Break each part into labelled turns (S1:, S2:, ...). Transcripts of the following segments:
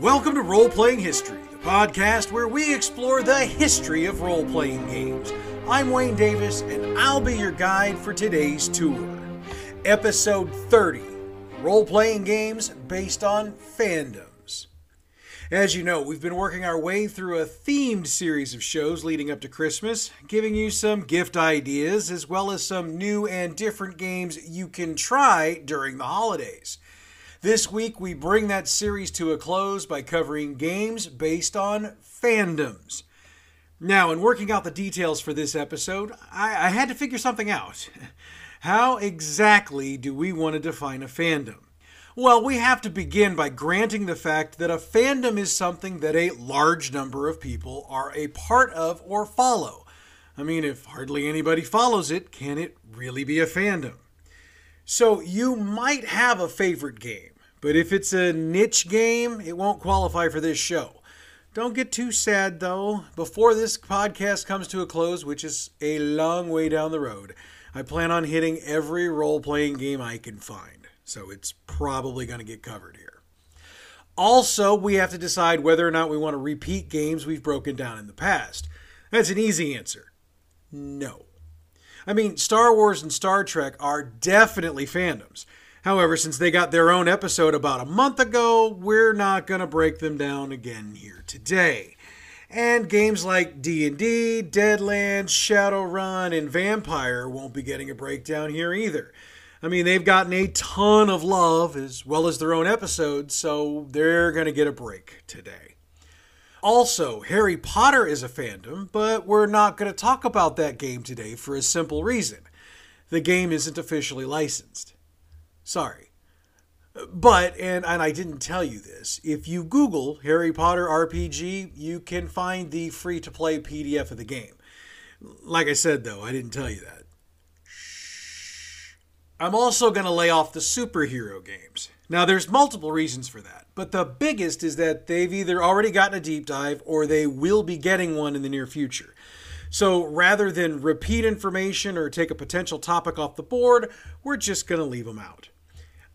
S1: Welcome to Role Playing History, the podcast where we explore the history of role playing games. I'm Wayne Davis, and I'll be your guide for today's tour. Episode 30 Role Playing Games Based on Fandoms. As you know, we've been working our way through a themed series of shows leading up to Christmas, giving you some gift ideas as well as some new and different games you can try during the holidays. This week, we bring that series to a close by covering games based on fandoms. Now, in working out the details for this episode, I, I had to figure something out. How exactly do we want to define a fandom? Well, we have to begin by granting the fact that a fandom is something that a large number of people are a part of or follow. I mean, if hardly anybody follows it, can it really be a fandom? So, you might have a favorite game but if it's a niche game, it won't qualify for this show. Don't get too sad though. Before this podcast comes to a close, which is a long way down the road, I plan on hitting every role playing game I can find. So it's probably going to get covered here. Also, we have to decide whether or not we want to repeat games we've broken down in the past. That's an easy answer. No. I mean, Star Wars and Star Trek are definitely fandoms. However, since they got their own episode about a month ago, we're not going to break them down again here today. And games like D&D, Deadlands, Shadowrun, and Vampire won't be getting a breakdown here either. I mean, they've gotten a ton of love as well as their own episodes, so they're going to get a break today. Also, Harry Potter is a fandom, but we're not going to talk about that game today for a simple reason. The game isn't officially licensed. Sorry. But, and, and I didn't tell you this, if you Google Harry Potter RPG, you can find the free to play PDF of the game. Like I said, though, I didn't tell you that. Shh. I'm also going to lay off the superhero games. Now, there's multiple reasons for that, but the biggest is that they've either already gotten a deep dive or they will be getting one in the near future. So rather than repeat information or take a potential topic off the board, we're just going to leave them out.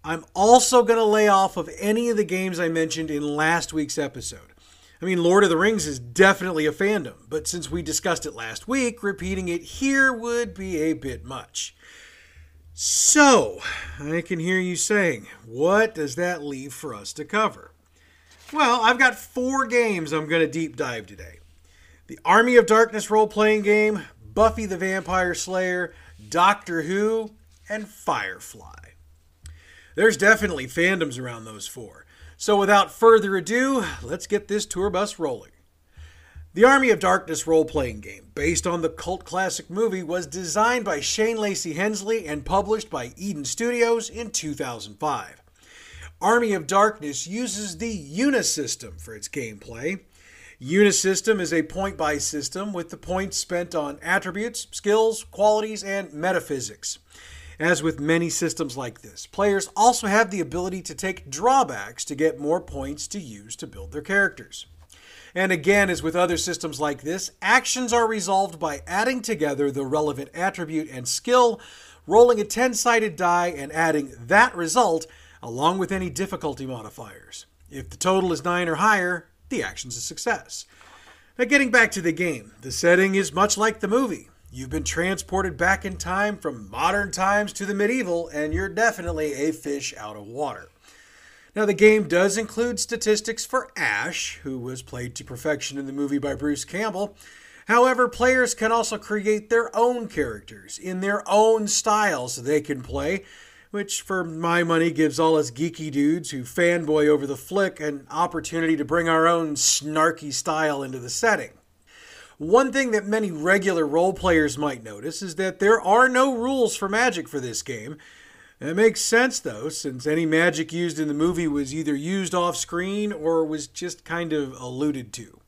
S1: I'm also going to lay off of any of the games I mentioned in last week's episode. I mean, Lord of the Rings is definitely a fandom, but since we discussed it last week, repeating it here would be a bit much. So, I can hear you saying, what does that leave for us to cover? Well, I've got four games I'm going to deep dive today the Army of Darkness role playing game, Buffy the Vampire Slayer, Doctor Who, and Firefly. There's definitely fandoms around those four. So without further ado, let's get this tour bus rolling. The Army of Darkness role playing game, based on the cult classic movie, was designed by Shane Lacey Hensley and published by Eden Studios in 2005. Army of Darkness uses the Unisystem for its gameplay. Unisystem is a point buy system with the points spent on attributes, skills, qualities, and metaphysics. As with many systems like this, players also have the ability to take drawbacks to get more points to use to build their characters. And again, as with other systems like this, actions are resolved by adding together the relevant attribute and skill, rolling a 10 sided die, and adding that result along with any difficulty modifiers. If the total is 9 or higher, the action's a success. Now, getting back to the game, the setting is much like the movie. You've been transported back in time from modern times to the medieval, and you're definitely a fish out of water. Now, the game does include statistics for Ash, who was played to perfection in the movie by Bruce Campbell. However, players can also create their own characters in their own styles they can play, which for my money gives all us geeky dudes who fanboy over the flick an opportunity to bring our own snarky style into the setting. One thing that many regular role players might notice is that there are no rules for magic for this game. It makes sense though, since any magic used in the movie was either used off screen or was just kind of alluded to.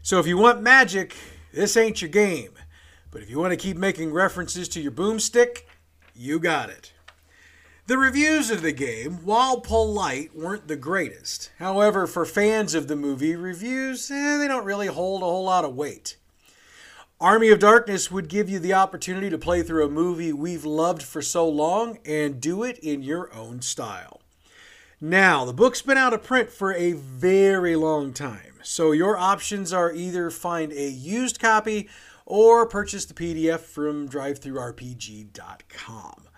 S1: So if you want magic, this ain't your game. But if you want to keep making references to your boomstick, you got it. The reviews of the game, while polite, weren't the greatest. However, for fans of the movie, reviews, eh, they don't really hold a whole lot of weight. Army of Darkness would give you the opportunity to play through a movie we've loved for so long and do it in your own style. Now, the book's been out of print for a very long time, so your options are either find a used copy or purchase the PDF from drivethrurpg.com.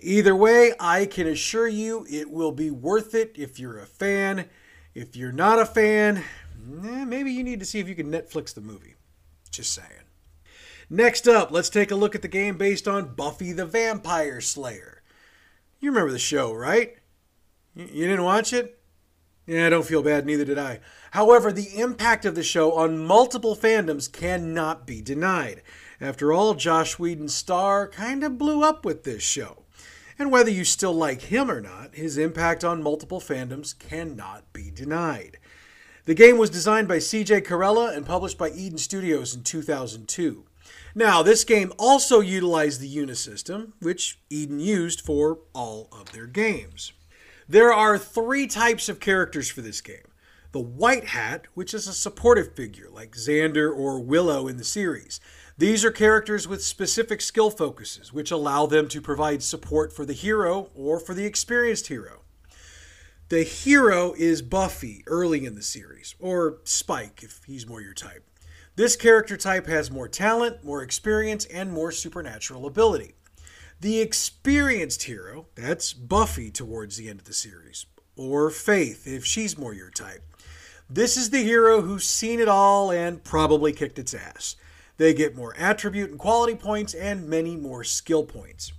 S1: Either way, I can assure you it will be worth it if you're a fan. If you're not a fan, eh, maybe you need to see if you can Netflix the movie. Just saying. Next up, let's take a look at the game based on Buffy the Vampire Slayer. You remember the show, right? You didn't watch it? Yeah, I don't feel bad, neither did I. However, the impact of the show on multiple fandoms cannot be denied. After all, Joss Whedon's star kind of blew up with this show. And whether you still like him or not, his impact on multiple fandoms cannot be denied. The game was designed by CJ Carella and published by Eden Studios in 2002. Now, this game also utilized the Unisystem, which Eden used for all of their games. There are three types of characters for this game. The White Hat, which is a supportive figure like Xander or Willow in the series. These are characters with specific skill focuses, which allow them to provide support for the hero or for the experienced hero. The hero is Buffy early in the series, or Spike if he's more your type. This character type has more talent, more experience, and more supernatural ability. The experienced hero, that's Buffy towards the end of the series, or Faith if she's more your type. This is the hero who's seen it all and probably kicked its ass. They get more attribute and quality points and many more skill points.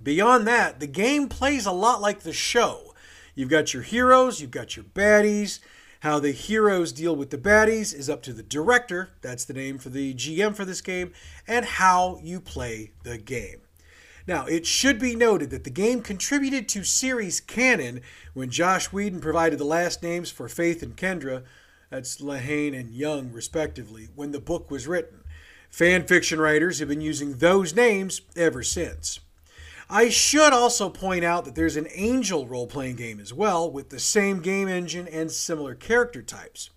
S1: Beyond that, the game plays a lot like the show You've got your heroes, you've got your baddies. How the heroes deal with the baddies is up to the director, that's the name for the GM for this game, and how you play the game. Now, it should be noted that the game contributed to series canon when Joss Whedon provided the last names for Faith and Kendra, that's Lehane and Young, respectively, when the book was written. Fan fiction writers have been using those names ever since. I should also point out that there's an Angel role playing game as well, with the same game engine and similar character types.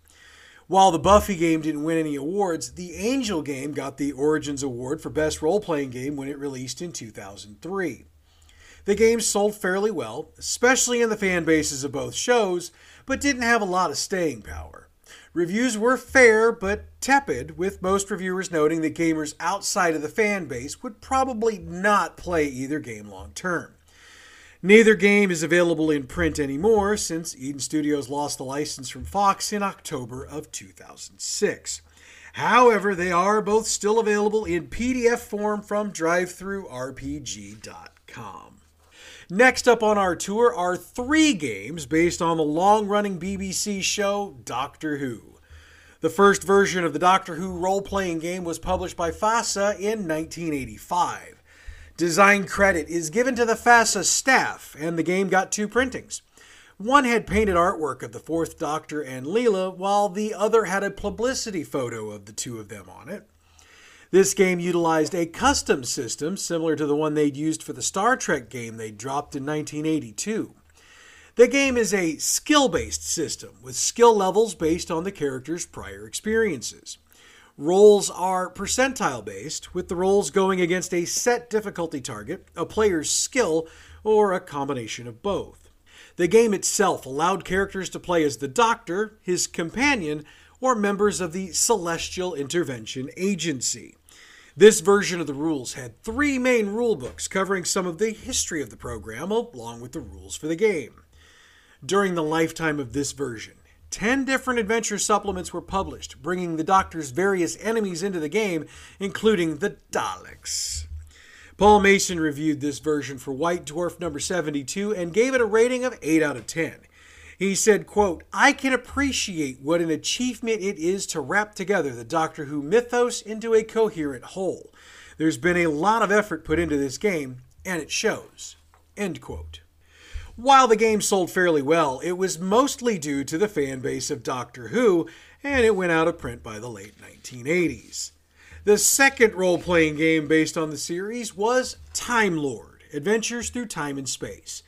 S1: While the Buffy game didn't win any awards, the Angel game got the Origins Award for Best Role Playing Game when it released in 2003. The game sold fairly well, especially in the fan bases of both shows, but didn't have a lot of staying power. Reviews were fair but tepid, with most reviewers noting that gamers outside of the fan base would probably not play either game long term. Neither game is available in print anymore since Eden Studios lost the license from Fox in October of 2006. However, they are both still available in PDF form from drivethrurpg.com. Next up on our tour are three games based on the long running BBC show Doctor Who. The first version of the Doctor Who role playing game was published by FASA in 1985. Design credit is given to the FASA staff, and the game got two printings. One had painted artwork of the Fourth Doctor and Leela, while the other had a publicity photo of the two of them on it. This game utilized a custom system similar to the one they'd used for the Star Trek game they dropped in 1982. The game is a skill based system with skill levels based on the character's prior experiences. Rolls are percentile based, with the rolls going against a set difficulty target, a player's skill, or a combination of both. The game itself allowed characters to play as the Doctor, his companion, or members of the Celestial Intervention Agency. This version of the rules had three main rulebooks covering some of the history of the program, along with the rules for the game. During the lifetime of this version, 10 different adventure supplements were published, bringing the Doctor's various enemies into the game, including the Daleks. Paul Mason reviewed this version for White Dwarf number 72 and gave it a rating of 8 out of 10. He said, quote, I can appreciate what an achievement it is to wrap together the Doctor Who mythos into a coherent whole. There's been a lot of effort put into this game, and it shows. End quote. While the game sold fairly well, it was mostly due to the fan base of Doctor Who, and it went out of print by the late 1980s. The second role playing game based on the series was Time Lord Adventures Through Time and Space.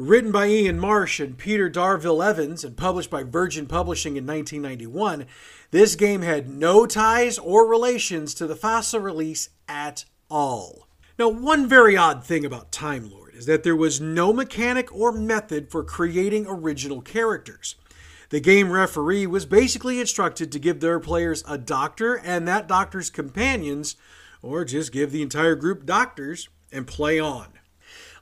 S1: Written by Ian Marsh and Peter Darvill Evans and published by Virgin Publishing in 1991, this game had no ties or relations to the FASA release at all. Now, one very odd thing about Time Lord is that there was no mechanic or method for creating original characters. The game referee was basically instructed to give their players a doctor and that doctor's companions, or just give the entire group doctors and play on.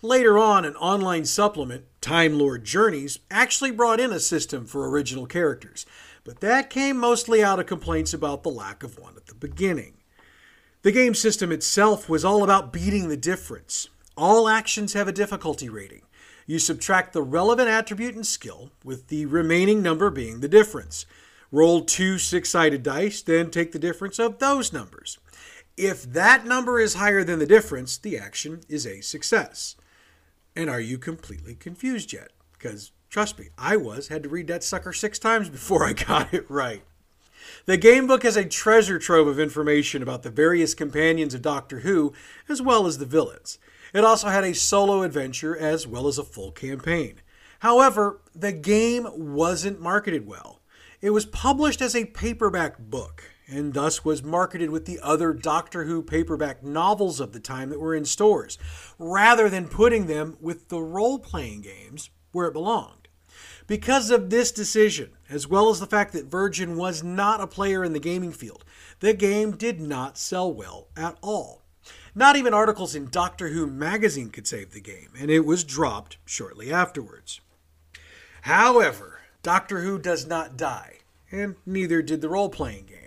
S1: Later on, an online supplement, Time Lord Journeys, actually brought in a system for original characters, but that came mostly out of complaints about the lack of one at the beginning. The game system itself was all about beating the difference. All actions have a difficulty rating. You subtract the relevant attribute and skill, with the remaining number being the difference. Roll two six sided dice, then take the difference of those numbers. If that number is higher than the difference, the action is a success. And are you completely confused yet? Because trust me, I was, had to read that sucker six times before I got it right. The game book has a treasure trove of information about the various companions of Doctor Who, as well as the villains. It also had a solo adventure as well as a full campaign. However, the game wasn't marketed well. It was published as a paperback book, and thus was marketed with the other Doctor Who paperback novels of the time that were in stores, rather than putting them with the role playing games where it belonged. Because of this decision, as well as the fact that Virgin was not a player in the gaming field, the game did not sell well at all. Not even articles in Doctor Who magazine could save the game, and it was dropped shortly afterwards. However, Doctor Who does not die, and neither did the role playing game.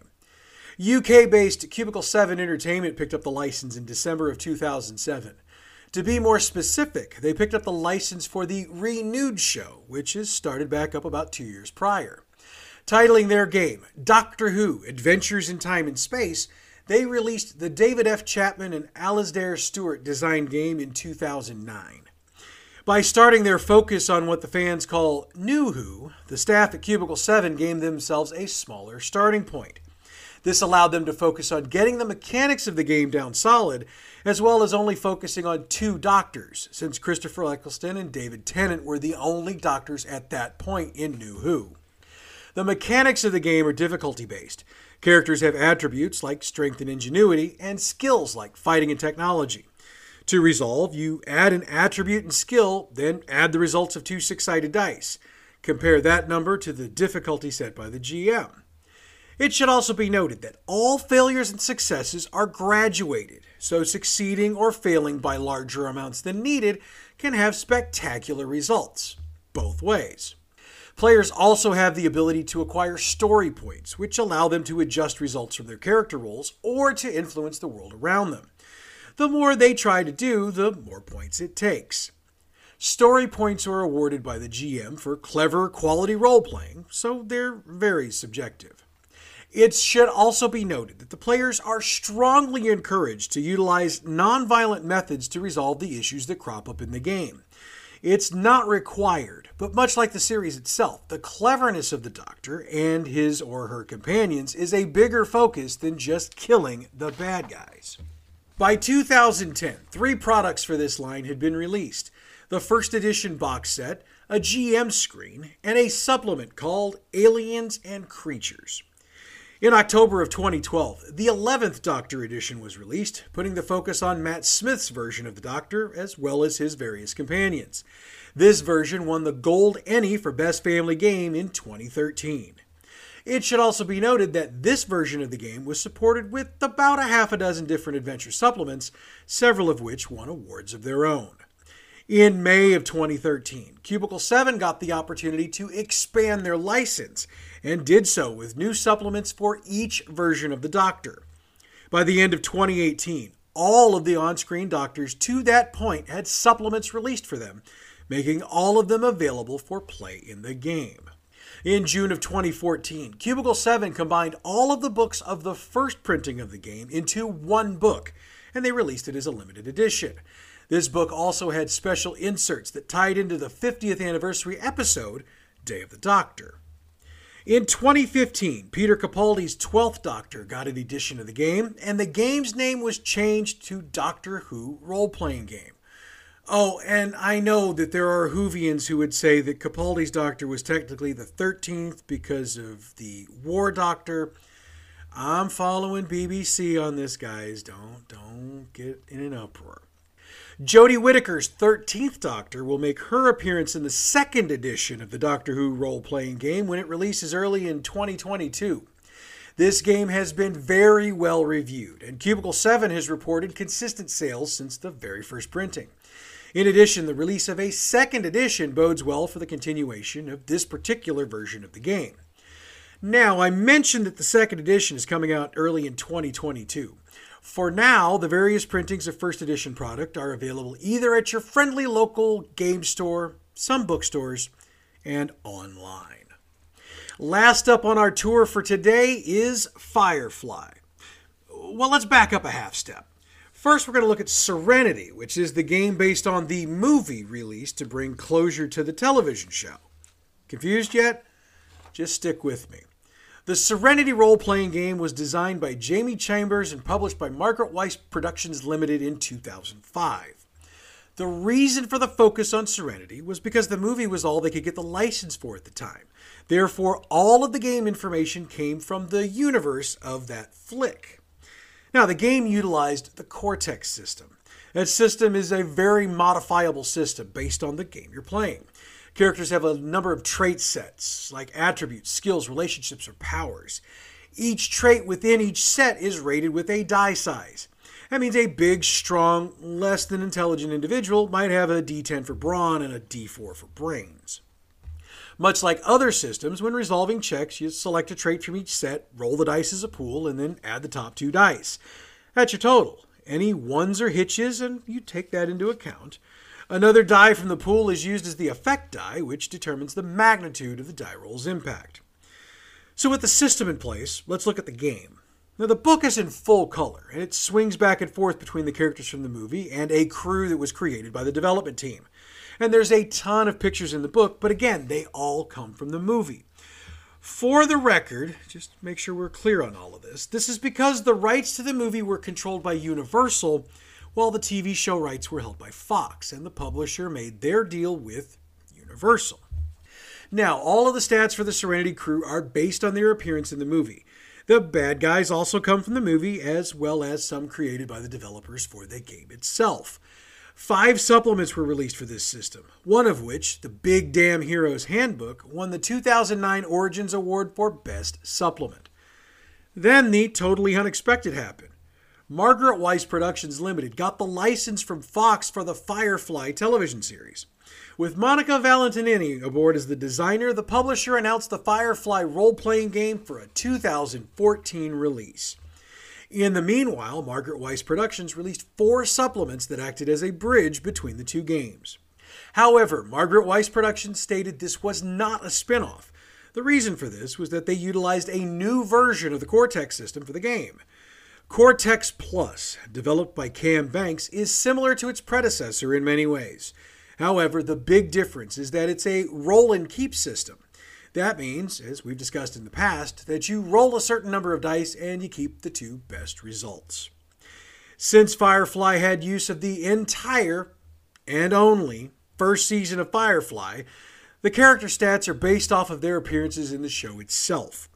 S1: UK based Cubicle 7 Entertainment picked up the license in December of 2007. To be more specific, they picked up the license for the Renewed show, which has started back up about two years prior. Titling their game Doctor Who Adventures in Time and Space, they released the David F. Chapman and Alasdair Stewart designed game in 2009. By starting their focus on what the fans call New Who, the staff at Cubicle 7 gave themselves a smaller starting point. This allowed them to focus on getting the mechanics of the game down solid, as well as only focusing on two doctors, since Christopher Eccleston and David Tennant were the only doctors at that point in New Who. The mechanics of the game are difficulty based. Characters have attributes like strength and ingenuity, and skills like fighting and technology. To resolve, you add an attribute and skill, then add the results of two six sided dice. Compare that number to the difficulty set by the GM. It should also be noted that all failures and successes are graduated, so succeeding or failing by larger amounts than needed can have spectacular results, both ways. Players also have the ability to acquire story points, which allow them to adjust results from their character rolls or to influence the world around them. The more they try to do, the more points it takes. Story points are awarded by the GM for clever, quality role playing, so they're very subjective. It should also be noted that the players are strongly encouraged to utilize nonviolent methods to resolve the issues that crop up in the game. It's not required, but much like the series itself, the cleverness of the Doctor and his or her companions is a bigger focus than just killing the bad guys. By 2010, three products for this line had been released the first edition box set, a GM screen, and a supplement called Aliens and Creatures. In October of 2012, the 11th Doctor edition was released, putting the focus on Matt Smith's version of the Doctor as well as his various companions. This version won the Gold ENnie for Best Family Game in 2013. It should also be noted that this version of the game was supported with about a half a dozen different adventure supplements, several of which won awards of their own. In May of 2013, Cubicle 7 got the opportunity to expand their license and did so with new supplements for each version of the Doctor. By the end of 2018, all of the on screen Doctors to that point had supplements released for them, making all of them available for play in the game. In June of 2014, Cubicle 7 combined all of the books of the first printing of the game into one book, and they released it as a limited edition. This book also had special inserts that tied into the 50th anniversary episode, Day of the Doctor. In 2015, Peter Capaldi's 12th Doctor got an edition of the game, and the game's name was changed to Doctor Who Role Playing Game. Oh, and I know that there are Whovians who would say that Capaldi's Doctor was technically the 13th because of the War Doctor. I'm following BBC on this, guys. Don't don't get in an uproar. Jodie Whittaker's 13th Doctor will make her appearance in the second edition of the Doctor Who role playing game when it releases early in 2022. This game has been very well reviewed, and Cubicle 7 has reported consistent sales since the very first printing. In addition, the release of a second edition bodes well for the continuation of this particular version of the game. Now, I mentioned that the second edition is coming out early in 2022. For now, the various printings of first edition product are available either at your friendly local game store, some bookstores, and online. Last up on our tour for today is Firefly. Well, let's back up a half step. First, we're going to look at Serenity, which is the game based on the movie released to bring closure to the television show. Confused yet? Just stick with me. The Serenity role playing game was designed by Jamie Chambers and published by Margaret Weis Productions Limited in 2005. The reason for the focus on Serenity was because the movie was all they could get the license for at the time. Therefore, all of the game information came from the universe of that flick. Now, the game utilized the Cortex system. That system is a very modifiable system based on the game you're playing. Characters have a number of trait sets, like attributes, skills, relationships, or powers. Each trait within each set is rated with a die size. That means a big, strong, less than intelligent individual might have a d10 for brawn and a d4 for brains. Much like other systems, when resolving checks, you select a trait from each set, roll the dice as a pool, and then add the top two dice. That's your total. Any ones or hitches, and you take that into account. Another die from the pool is used as the effect die, which determines the magnitude of the die roll's impact. So, with the system in place, let's look at the game. Now, the book is in full color, and it swings back and forth between the characters from the movie and a crew that was created by the development team. And there's a ton of pictures in the book, but again, they all come from the movie. For the record, just make sure we're clear on all of this, this is because the rights to the movie were controlled by Universal while the TV show rights were held by Fox, and the publisher made their deal with Universal. Now, all of the stats for the Serenity crew are based on their appearance in the movie. The bad guys also come from the movie, as well as some created by the developers for the game itself. Five supplements were released for this system, one of which, the Big Damn Heroes Handbook, won the 2009 Origins Award for Best Supplement. Then the totally unexpected happened. Margaret Weis Productions Limited got the license from Fox for the Firefly television series. With Monica Valentinelli aboard as the designer, the publisher announced the Firefly role playing game for a 2014 release. In the meanwhile, Margaret Weis Productions released four supplements that acted as a bridge between the two games. However, Margaret Weis Productions stated this was not a spin off. The reason for this was that they utilized a new version of the Cortex system for the game. Cortex Plus, developed by Cam Banks, is similar to its predecessor in many ways. However, the big difference is that it's a roll and keep system. That means, as we've discussed in the past, that you roll a certain number of dice and you keep the two best results. Since Firefly had use of the entire and only first season of Firefly, the character stats are based off of their appearances in the show itself.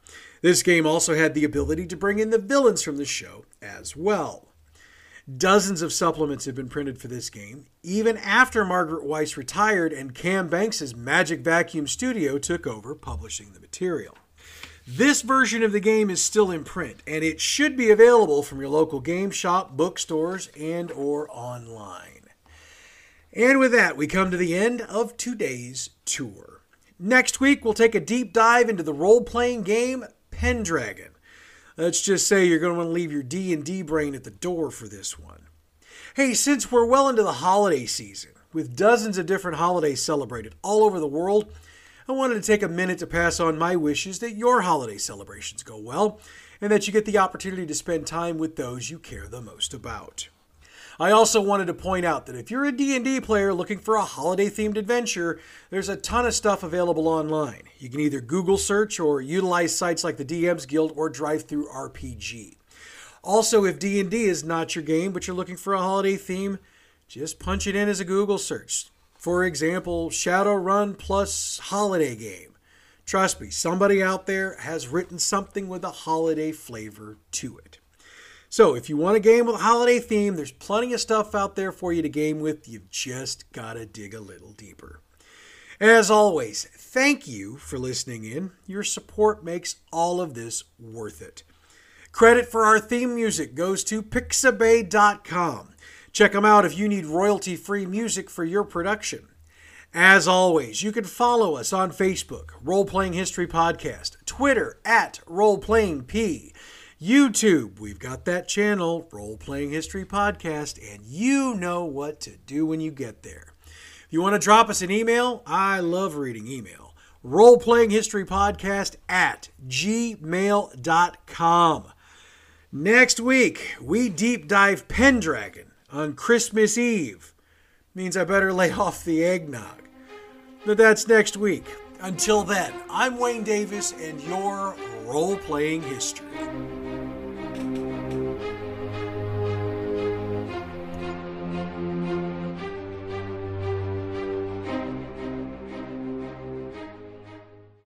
S1: This game also had the ability to bring in the villains from the show as well. Dozens of supplements have been printed for this game, even after Margaret Weis retired and Cam Banks' Magic Vacuum Studio took over publishing the material. This version of the game is still in print, and it should be available from your local game shop, bookstores, and or online. And with that, we come to the end of today's tour. Next week, we'll take a deep dive into the role-playing game Pendragon. Let's just say you're going to want to leave your D&D brain at the door for this one. Hey, since we're well into the holiday season, with dozens of different holidays celebrated all over the world, I wanted to take a minute to pass on my wishes that your holiday celebrations go well and that you get the opportunity to spend time with those you care the most about. I also wanted to point out that if you're a D&D player looking for a holiday-themed adventure, there's a ton of stuff available online. You can either Google search or utilize sites like the DM's Guild or DriveThruRPG. Also, if D&D is not your game but you're looking for a holiday theme, just punch it in as a Google search. For example, Shadowrun plus holiday game. Trust me, somebody out there has written something with a holiday flavor to it. So, if you want a game with a holiday theme, there's plenty of stuff out there for you to game with. You've just got to dig a little deeper. As always, thank you for listening in. Your support makes all of this worth it. Credit for our theme music goes to Pixabay.com. Check them out if you need royalty free music for your production. As always, you can follow us on Facebook, Role Playing History Podcast, Twitter at Role Playing P, YouTube, we've got that channel, Role Playing History Podcast, and you know what to do when you get there. If you want to drop us an email, I love reading email. Role Playing History Podcast at gmail.com. Next week, we deep dive Pendragon on Christmas Eve. Means I better lay off the eggnog. But that's next week. Until then, I'm Wayne Davis, and your role playing history.